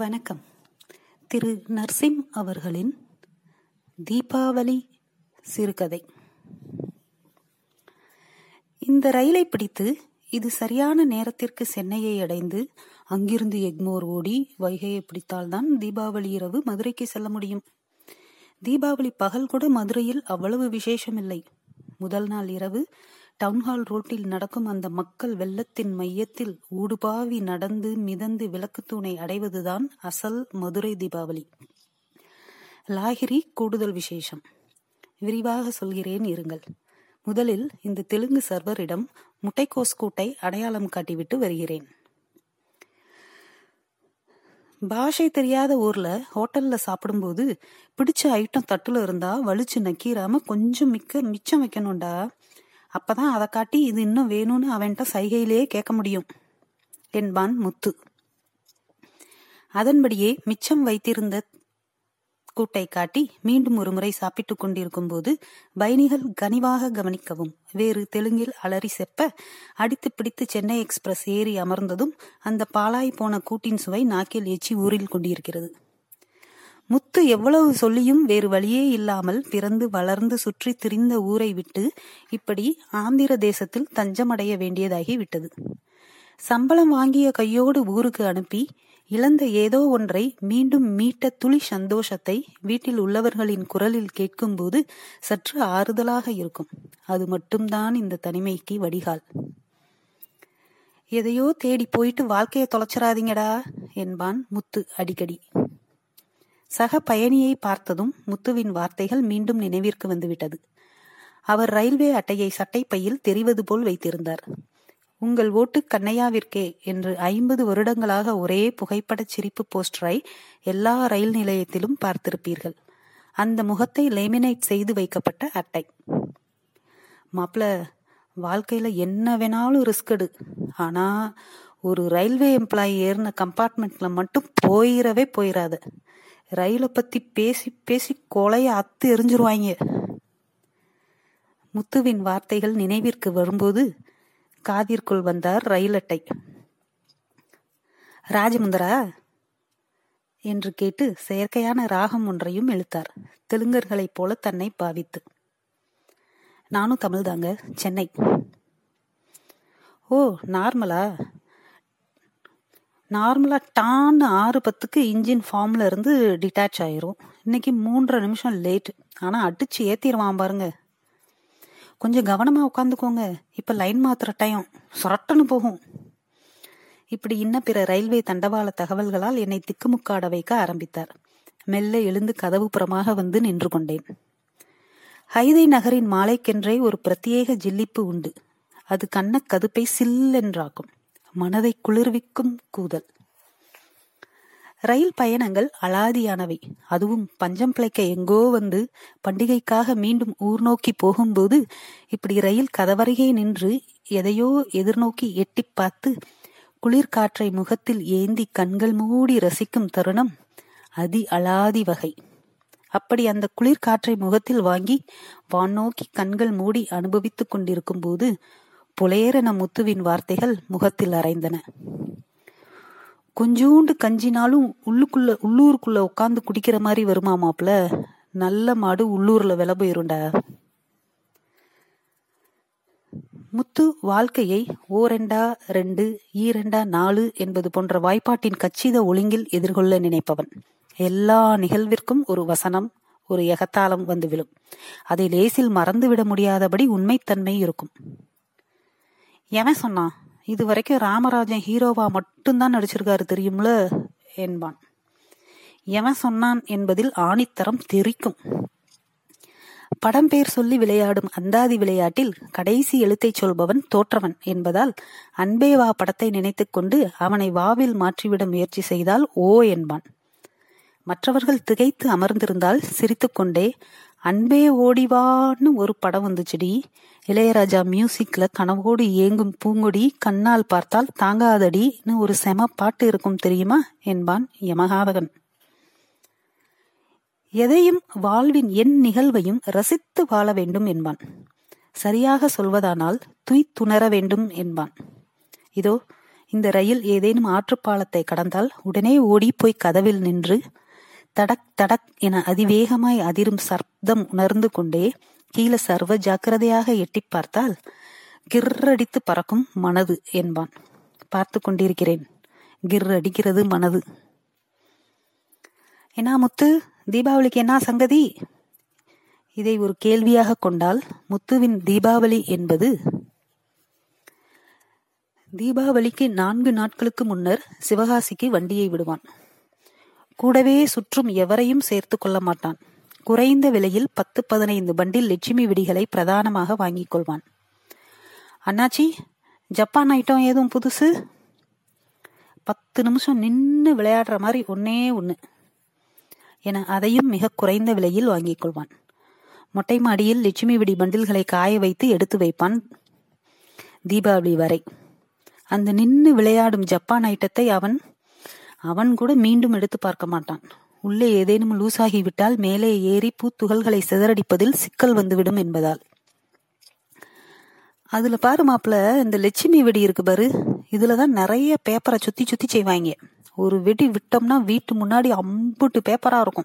வணக்கம். திரு நர்சிம் அவர்களின் தீபாவளி சிறுகதை. இந்த ரயிலை பிடித்து இது சரியான நேரத்திற்கு சென்னையை அடைந்து அங்கிருந்து எக்மோர் ஓடி வைகையை பிடித்தால்தான் தீபாவளி இரவு மதுரைக்கு செல்ல முடியும். தீபாவளி பகல் கூட மதுரையில் அவ்வளவு விசேஷமில்லை. முதல் நாள் இரவு டவுன்ஹால் ரோட்டில் நடக்கும் அந்த மக்கள் வெள்ளத்தின் மையத்தில் ஊடுபாவி நடந்து மிதந்து விளக்குத்தூணை அடைவதுதான் அசல் மதுரை தீபாவளி. லாகிரி கூடுதல் விசேஷம். விரிவாக சொல்கிறேன் இருங்கள். முதலில் இந்த தெலுங்கு சர்வரிடம் முட்டைக்கோஸ் கூட்டை அடையாளம் காட்டிவிட்டு வருகிறேன். பாஷை தெரியாத ஊர்ல ஹோட்டல்ல சாப்பிடும்போது பிடிச்ச ஐட்டம் தட்டுல இருந்தா வலிச்சு நக்கீராம கொஞ்சம் மிக்க மிச்சம் வைக்கணும்டா. அப்பதான் அதை காட்டி இது இன்னும் வேணும்னு அவன்கிட்ட சைகையிலேயே கேட்க முடியும். என்பான் முத்து. அதன்படியே மிச்சம் வைத்திருந்த கூட்டை காட்டி மீண்டும் ஒரு முறை சாப்பிட்டுக் கொண்டிருக்கும் போது பயணிகள் கனிவாக கவனிக்கவும் வேறு தெலுங்கில் அலறி செப்ப அடித்து பிடித்து சென்னை எக்ஸ்பிரஸ் ஏறி அமர்ந்ததும் அந்த பாலாய் போன கூட்டின் சுவை நாக்கில் எச்சி ஊரில் கொண்டிருக்கிறது. முத்து எவ்வளவு சொல்லியும் வேறு வழியே இல்லாமல் பிறந்து வளர்ந்து சுற்றி திரிந்த ஊரை விட்டு இப்படி ஆந்திர தேசத்தில் தஞ்சமடைய வேண்டியதாகி விட்டது. சம்பளம் வாங்கிய கையோடு ஊருக்கு அனுப்பி இழந்த ஏதோ ஒன்றை மீண்டும் மீட்ட துளி சந்தோஷத்தை வீட்டில் உள்ளவர்களின் குரலில் கேட்கும்போது சற்று ஆறுதலாக இருக்கும். அது மட்டும்தான் இந்த தனிமைக்கு வடிகால். எதையோ தேடி போயிட்டு வாழ்க்கையை தொலைச்சிடாதீங்கடா என்பான் முத்து அடிக்கடி. சக பயணியை பார்த்ததும் முத்துவின் வார்த்தைகள் மீண்டும் நினைவிற்கு வந்துவிட்டது. அவர் ரயில்வே அட்டையை சட்டைப்பையில் தெரிவது போல் வைத்திருந்தார். உங்கள் ஓட்டு கண்ணையாவிற்கே என்று ஐம்பது வருடங்களாக ஒரே புகைப்படச் சிரிப்பு போஸ்டரை எல்லா ரயில் நிலையத்திலும் பார்த்திருப்பீர்கள். அந்த முகத்தை லேமினேட் செய்து வைக்கப்பட்ட அட்டை. மாப்ள வாழ்க்கையில என்ன வேணாலும் ரிஸ்க் எடு. ஆனா ஒரு ரயில்வே எம்ப்ளாயி ஏறின கம்பார்ட்மெண்ட்ல மட்டும் போயிடவே போயிடாத ரயிலை பத்தி பேசி பேசி கொலைய அத்து எரிஞ்சிருவாங்க முத்துவின் வார்த்தைகள் நினைவிற்கு வரும்போது காதிற்குள் வந்தார் ரயில் அட்டை ராஜமுந்தரா என்று கேட்டு செயற்கையான ராகம் ஒன்றையும் இழுத்தார் தெலுங்கர்களைப் போல தன்னை பாவித்து. நானும் தமிழ்தாங்க சென்னை. ஓ நார்மலா? நார்மலாக டான்னு ஆறு பத்துக்கு இன்ஜின் ஃபார்ம்ல இருந்து டிட்டாச் ஆயிரும். இன்னைக்கு மூன்றரை நிமிஷம் லேட். ஆனா அடிச்சு ஏத்திடுவான் பாருங்க. கொஞ்சம் கவனமா உட்காந்துக்கோங்க. இப்ப லைன் மாத்திர டைம் சொரட்டன்னு போகும். இப்படி இன்ன பிற ரயில்வே தண்டவாள தகவல்களால் என்னை திக்குமுக்காட வைக்க ஆரம்பித்தார். மெல்ல எழுந்து கதவு புறமாக வந்து நின்று கொண்டேன். ஹைதை நகரின் மாலைக்கென்றே ஒரு பிரத்யேக ஜில்லிப்பு உண்டு. அது கண்ண கதுப்பை சில்லென்றாக்கும். மனதை குளிர்விக்கும் கூதல். ரயில் பயணங்கள் அலாதியானவை. அதுவும் பஞ்சம் பிழைக்க எங்கோ வந்து பண்டிகைக்காக மீண்டும் ஊர் நோக்கி போகும்போது இப்படி ரயில் கதவருகே நின்று எதையோ எதிர்நோக்கி எட்டி பார்த்து குளிர்காற்றை முகத்தில் ஏந்தி கண்கள் மூடி ரசிக்கும் தருணம் அதி அலாதி வகை. அப்படி அந்த குளிர்காற்றை முகத்தில் வாங்கி வான் நோக்கி கண்கள் மூடி அனுபவித்துக் கொண்டிருக்கும் போது புலையரன முத்துவின் வார்த்தைகள் முகத்தில் அரைந்தன. கொஞ்சூண்டு கஞ்சினாலும் உள்ளுக்குள்ள உள்ளூருக்குள்ள உட்காந்து குடிக்கிற மாதிரி வருமா மாப்பிள நல்ல மாடு உள்ளூர்ல வில போயிருண்டா முத்து வாழ்க்கையை ஓரெண்டா ரெண்டு ஈரெண்டா நாலு என்பது போன்ற வாய்ப்பாட்டின் கச்சித ஒழுங்கில் எதிர்கொள்ள நினைப்பவன். எல்லா நிகழ்விற்கும் ஒரு வசனம் ஒரு எகத்தாளம் வந்து விழும். அதை லேசில் மறந்துவிட முடியாதபடி உண்மைத்தன்மை இருக்கும். எவன் சொன்னான்? இது வரைக்கும் ராமராஜன் ஹீரோவா மட்டும்தான் நடிச்சிருக்காரு தெரியும்ல? என்பான். எவன் சொன்னான் என்பதில் ஆணித்தரம் தெரிக்கும். படம் பெயர் சொல்லி விளையாடும் அந்தாதி விளையாட்டில் கடைசி எழுத்தை சொல்பவன் தோற்றவன் என்பதால் அன்பே வா படத்தை நினைத்துக் கொண்டு அவனை வாவில் மாற்றிவிட முயற்சி செய்தால் ஓ என்பான். மற்றவர்கள் திகைத்து அமர்ந்திருந்தால் சிரித்துக்கொண்டே அன்பே ஓடிவான்னு ஒரு படம் வந்துச்சுடி. இளையராஜா மியூசிக்ல கனவோடு ஏங்கும் பூங்கொடி கண்ணால் பார்த்தால் தாங்காதடின்னு ஒரு செம பாட்டு இருக்கும் தெரியுமா? என்பான் யமகாதகன் எதையும் வாழ்வின் என் நிகழ்வையும் ரசித்து வாழ வேண்டும் என்பான். சரியாக சொல்வதானால் துய்த்துணர வேண்டும் என்பான். இதோ இந்த ரயில் ஏதேனும் ஆற்றுப்பாலத்தை கடந்தால் உடனே ஓடி போய் கதவில் நின்று தடக் தடக் என அதிவேகமாய் அதிரும் சப்தம் உணர்ந்து கொண்டே கீழே சர்வ ஜாக்கிரதையாக எட்டி பார்த்தால் கிர்ரடித்து பறக்கும் மனது என்பான். பார்த்து கொண்டிருக்கிறேன். கிர் அடிக்கிறது மனது. என்ன முத்து தீபாவளிக்கு என்ன சங்கதி? இதை ஒரு கேள்வியாக கொண்டால் முத்துவின் தீபாவளி என்பது தீபாவளிக்கு நான்கு நாட்களுக்கு முன்னர் சிவகாசிக்கு வண்டியை விடுவான். கூடவே சுற்றும் எவரையும் சேர்த்து கொள்ள மாட்டான். குறைந்த விலையில் பத்து பதினைந்து பண்டில் லட்சுமி விடிகளை பிரதானமாக வாங்கிக் கொள்வான். அண்ணாச்சி ஜப்பான் ஐட்டம் ஏதும் புதுசு? பத்து நிமிஷம் நின்று விளையாடுற மாதிரி ஒன்னே ஒன்று என அதையும் மிக குறைந்த விலையில் வாங்கிக் கொள்வான். மொட்டை மாடியில் லட்சுமி விடி பண்டில்களை காய வைத்து எடுத்து வைப்பான் தீபாவளி வரை. அந்த நின்று விளையாடும் ஜப்பான் ஐட்டத்தை அவன் அவன் கூட மீண்டும் எடுத்து பார்க்க மாட்டான். உள்ளே ஏதேனும் லூசாகிவிட்டால் மேலே ஏறி பூத்துகள்களை சிதறடிப்பதில் சிக்கல் வந்துவிடும் என்பதால். அதுல பாரு மாப்பிள இந்த லட்சுமி வெடி இருக்கு பாரு. இதுலதான் நிறைய பேப்பரை சுத்தி சுத்தி செய்வாங்க. ஒரு வெடி விட்டோம்னா வீட்டு முன்னாடி அம்புட்டு பேப்பரா இருக்கும்.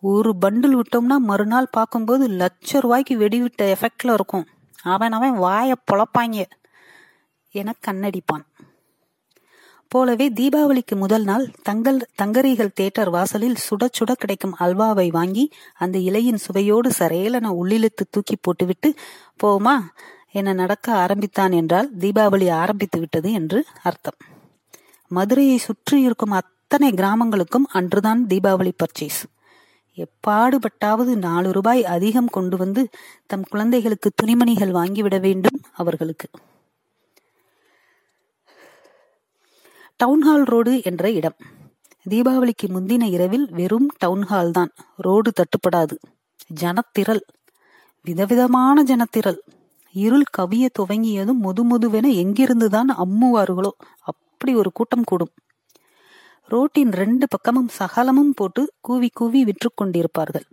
ஒரு பண்டில் விட்டோம்னா மறுநாள் பார்க்கும்போது லட்ச ரூபாய்க்கு வெடி விட்ட எஃபெக்ட்ல இருக்கும். அவன் அவன் வாய பொழப்பாங்க. என கண்ணடிப்பான். போலவே தீபாவளிக்கு முதல் நாள் தங்கள் தங்கரிகள் தேட்டர் வாசலில் சுட சுட கிடைக்கும் அல்வாவை வாங்கி அந்த இலையின் சுவையோடு சரையலன உள்ளிழுத்து தூக்கி போட்டுவிட்டு போமா என நடக்க ஆரம்பித்தான் என்றால் தீபாவளி ஆரம்பித்து விட்டது என்று அர்த்தம். மதுரையை சுற்றி இருக்கும் அத்தனை கிராமங்களுக்கும் அன்றுதான் தீபாவளி பர்ச்சேஸ் எப்பாடுபட்டாவது நாலு ரூபாய் அதிகம் கொண்டு வந்து தம் குழந்தைகளுக்கு துணிமணிகள் வாங்கிவிட வேண்டும் அவர்களுக்கு. டவுன்ஹால் ரோடு என்ற இடம். தீபாவளிக்கு முந்தின இரவில் வெறும் டவுன்ஹால் தான். ரோடு தட்டுப்படாது. ஜனத்திரள். விதவிதமான ஜனத்திரள். இருள் கவிய துவங்கியதும் முது முதுவென எங்கிருந்துதான் அம்முவார்களோ அப்படி ஒரு கூட்டம் கூடும். ரோட்டின் ரெண்டு பக்கமும் சகலமும் போட்டு கூவி கூவி விற்று கொண்டிருப்பார்கள்.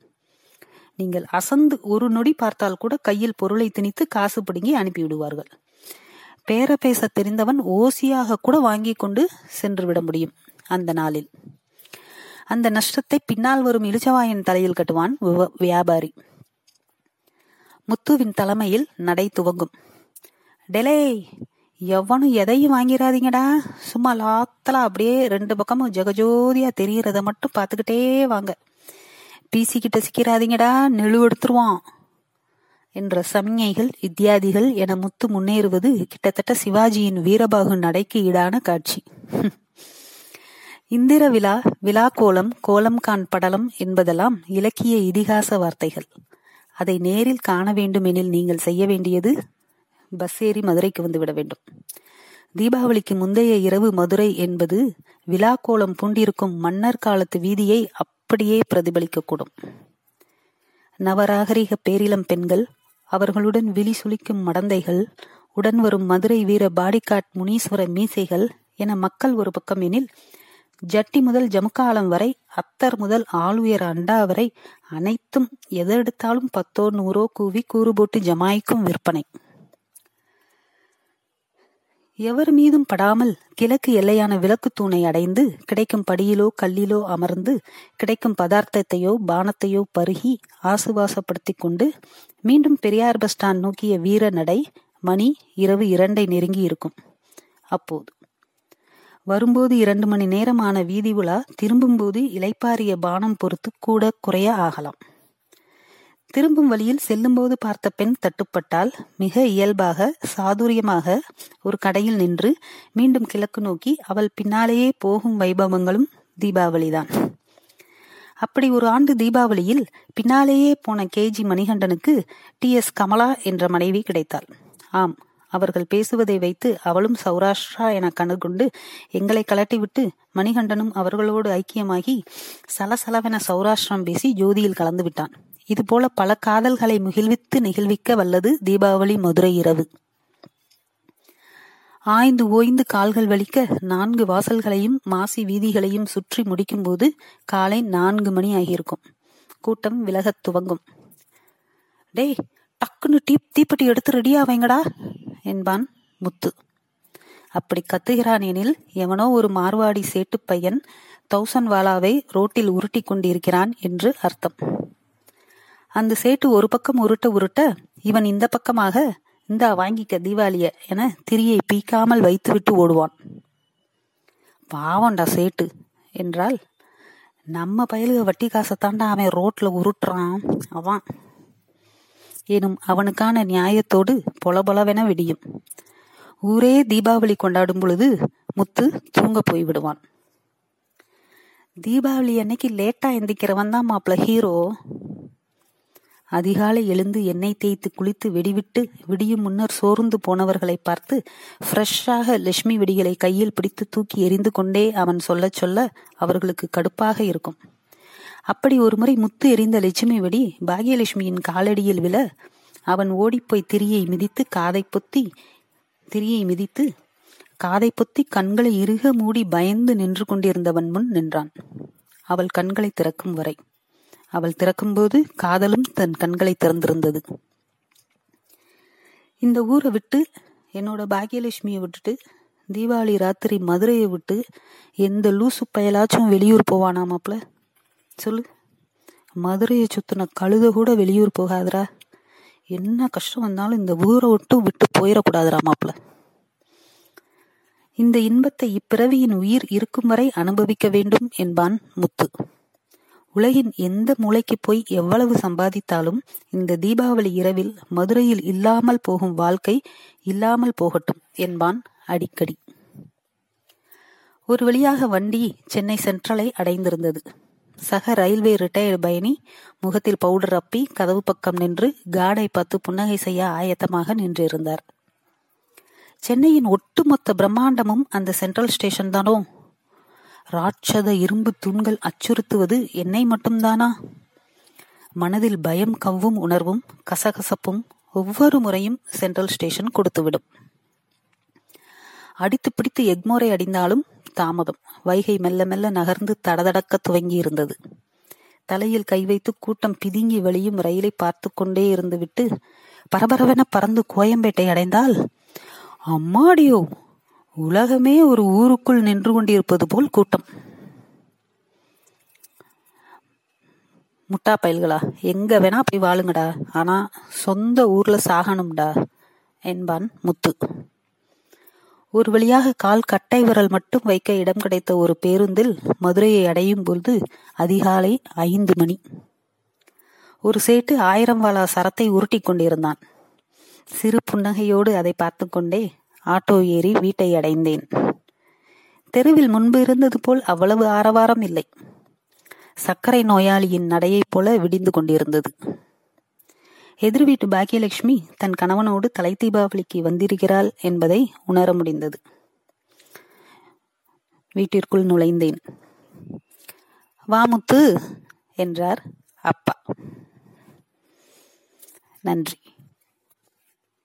நீங்கள் அசந்து ஒரு நொடி பார்த்தால் கூட கையில் பொருளை திணித்து காசு பிடுங்கி அனுப்பிவிடுவார்கள். பேர பேச தெரிந்தவன் ஓசியாக கூட வாங்கி கொண்டு சென்று விட முடியும் அந்த நாளில். அந்த நஷ்டத்தை பின்னால் வரும் இளிச்சவாயன் தலையில் கட்டுவான் வியாபாரி. முத்துவின் தலைமையில் நடை துவங்கும். டெலே எவனும் எதையும் வாங்கிடாதீங்கடா சும்மா லாத்தலா அப்படியே ரெண்டு பக்கமும் ஜெகஜோதியா தெரியறத மட்டும் பார்த்துக்கிட்டே வாங்க. பீசிக்கிட்ட சிக்கிறாதீங்கடா. நெழுவெடுத்துருவான் என்ற சமிஞைகள் இத்தியாதிகள் என முத்து முன்னேறுவது கிட்டத்தட்ட சிவாஜியின் வீரபாகு நடைக்கு ஈடான காட்சி. இந்திர விழா விழா கோலம் கோலம் கான் படலம் என்பதெல்லாம் இலக்கிய இதிகாச வார்த்தைகள். அதை நேரில் காண வேண்டுமெனில் நீங்கள் செய்ய வேண்டியது பஸ் ஏறி மதுரைக்கு வந்துவிட வேண்டும். தீபாவளிக்கு முந்தைய இரவு மதுரை என்பது விழா கோலம் பூண்டிருக்கும் மன்னர் காலத்து வீதியை அப்படியே பிரதிபலிக்கக்கூடும். நவராகரிக பேரிளம் பெண்கள் அவர்களுடன் விழி சுளிக்கும் மடந்தைகள் உடன் வரும் மதுரை வீர பாடிகாட் முனீஸ்வர மீசைகள் என மக்கள் ஒரு பக்கம் எனில் ஜட்டி முதல் ஜமுக்காலம் வரை அத்தர் முதல் ஆளுயர் அண்டா வரை அனைத்தும் எதெடுத்தாலும் பத்தோ நூறோ கூவி கூறு போட்டு ஜமாய்க்கும் விற்பனை. எவர் மீதும் படாமல் கிழக்கு எல்லையான விளக்கு தூணை அடைந்து கிடைக்கும் படியிலோ கல்லிலோ அமர்ந்து கிடைக்கும் பதார்த்தத்தையோ பானத்தையோ பருகி ஆசுவாசப்படுத்திக் கொண்டு மீண்டும் பெரியார் பஸ் ஸ்டாண்ட் நோக்கிய வீர நடை மணி இரவு இரண்டை நெருங்கி இருக்கும் அப்போது வரும்போது இரண்டு மணி நேரமான வீதி உலா திரும்பும்போது இலைப்பாரிய பானம் பொறுத்து கூட குறைய ஆகலாம். திரும்பும் வழியில் செல்லும்போது பார்த்த பெண் தட்டுப்பட்டால் மிக இயல்பாக சாதுரியமாக ஒரு கடையில் நின்று மீண்டும் கிழக்கு நோக்கி அவள் பின்னாலேயே போகும் வைபவங்களும் தீபாவளிதான். அப்படி ஒரு ஆண்டு தீபாவளியில் பின்னாலேயே போன கேஜி மணிகண்டனுக்கு டி. எஸ். கமலா என்ற மனைவி கிடைத்தாள். ஆம் அவர்கள் பேசுவதை வைத்து அவளும் சௌராஷ்டிரா என கண்டுகொண்டு எங்களை கலட்டிவிட்டு மணிகண்டனும் அவர்களோடு ஐக்கியமாகி சலசலவென சௌராஷ்டிரம் பேசி ஜோதியில் கலந்து விட்டான். இதுபோல பல காதல்களை முகிழ்வித்து நெகிழ்விக்க வல்லது தீபாவளி மதுரை இரவு. ஆய்ந்து ஓய்ந்து கால்கள் வலிக்க நான்கு வாசல்களையும் மாசி வீதிகளையும் சுற்றி முடிக்கும்போது காலை நான்கு மணி ஆகியிருக்கும். கூட்டம் விலகத் துவங்கும். டேய் டக்குன்னு டீப் தீப்பெட்டி எடுத்து ரெடியா வைங்கடா என்பான் முத்து. அப்படி கத்துகிறான் எனில் எவனோ ஒரு மார்வாடி சேட்டு பையன் தௌசண்ட் வாலாவை ரோட்டில் உருட்டி கொண்டிருக்கிறான் என்று அர்த்தம். அந்த சேட்டு ஒரு பக்கம் உருட்ட உருட்ட இவன் இந்த பக்கமாக இந்தா வாங்கிக்க தீபாவளிய என திரியை பீக்காமல் வைத்துவிட்டு ஓடுவான். பாவண்டா சேட்டு என்றால் நம்ம பயலுக வட்டி காசை தாண்டா அவன் ரோட்ல உருட்டுறான் அவன். எனும் அவனுக்கான நியாயத்தோடு பொலபொலவென விடியும். ஊரே தீபாவளி கொண்டாடும் பொழுது முத்து தூங்க போய் விடுவான். தீபாவளி அன்னைக்கு லேட்டா எந்திக்கிறவன் தான் மாப்பிள ஹீரோ. அதிகாலை எழுந்து எண்ணெய் தேய்த்து குளித்து வெடிவிட்டு விடியும் முன்னர் சோர்ந்து போனவர்களை பார்த்து ஃப்ரெஷ்ஷாக லட்சுமி வெடிகளை கையில் பிடித்து தூக்கி எரிந்து கொண்டே அவன் சொல்ல சொல்ல அவர்களுக்கு கடுப்பாக இருக்கும். அப்படி ஒருமுறை முத்து எரிந்த லட்சுமி வெடி பாகியலட்சுமியின் காலடியில் விழ அவன் ஓடிப்போய் திரியை மிதித்து காதை பொத்தி திரியை மிதித்து காதை பொத்தி கண்களை இறுக மூடி பயந்து நின்று கொண்டிருந்தவன் முன் நின்றான். அவள் கண்களை திறக்கும் வரை அவள் திறக்கும்போது காதலும் தன் கண்களை திறந்திருந்தது. இந்த ஊரை விட்டு என்னோட பாக்கியலட்சுமியை விட்டுட்டு தீபாவளி ராத்திரி மதுரையை விட்டு எந்த லூசு பயலாச்சும் வெளியூர் போவானா மாப்ள சொல்லு. மதுரையை சுத்தின கழுத கூட வெளியூர் போகாதரா? என்ன கஷ்டம் வந்தாலும் இந்த ஊரை விட்டு விட்டு போயிடக்கூடாதுரா மாப்பிள? இந்த இன்பத்தை இப்பிறவியின் உயிர் இருக்கும் வரை அனுபவிக்க வேண்டும் என்பான் முத்து. உலகின் எந்த மூளைக்கு போய் எவ்வளவு சம்பாதித்தாலும் இந்த தீபாவளி இரவில் மதுரையில் இல்லாமல் போகும் வாழ்க்கை இல்லாமல் போகட்டும் என்பான் அடிக்கடி. ஒரு வழியாக வண்டி சென்னை சென்ட்ரலை அடைந்திருந்தது. சக ரயில்வே ரிட்டையர்டு பயணி முகத்தில் பவுடர் அப்பி கதவு பக்கம் நின்று காடை பார்த்து புன்னகை செய்ய ஆயத்தமாக நின்றிருந்தார். சென்னையின் ஒட்டுமொத்த பிரம்மாண்டமும் அந்த சென்ட்ரல் ஸ்டேஷன் தானோ? ராட்சத இரும்பு தூண்கள் அச்சுறுத்துவது என்னை மட்டும்தானா? மனதில் பயம் கவ்வும் உணர்வும் கசகசப்பும் ஒவ்வொரு முறையும் சென்ட்ரல் ஸ்டேஷன் கொடுத்துவிடும். அடித்து பிடித்து எக்மோரை அடிந்தாலும் தாமதம். வைகை மெல்ல மெல்ல நகர்ந்து தடதடக்க துவங்கி இருந்தது தலையில் கை வைத்து கூட்டம் பிதுங்கி வழியும் ரயிலை பார்த்து கொண்டே இருந்துவிட்டு பரபரவென பறந்து கோயம்பேட்டை அடைந்தால் அம்மாடியோ! உலகமே ஒரு ஊருக்குள் நின்று கொண்டிருப்பது போல் கூட்டம். முட்டா பயல்களா? எங்க வேணா போய் வாழுங்கடா. ஆனா சொந்த ஊர்ல சாகணும்டா. என்பான் முத்து. ஒரு வழியாக கால் கட்டை விரல் மட்டும் வைக்க இடம் கிடைத்த ஒரு பேருந்தில் மதுரையை அடையும் பொழுது அதிகாலை ஐந்து மணி. ஒரு சேட்டு ஆயிரம் வாழா சரத்தை உருட்டி கொண்டிருந்தான். சிறு புன்னகையோடு அதை பார்த்து கொண்டே ஆட்டோ ஏறி வீட்டை அடைந்தேன். தெருவில் முன்பு இருந்தது போல் அவ்வளவு ஆரவாரம் இல்லை சர்க்கரை நோயாளியின் நடையைப் போல விடிந்து கொண்டிருந்தது. எதிர் வீட்டு பாக்கியலட்சுமி தன் கணவனோடு தலை தீபாவளிக்கு வந்திருக்கிறாள் என்பதை உணர முடிந்தது. வீட்டிற்குள் நுழைந்தேன். வாமுத்து என்றார் அப்பா. நன்றி.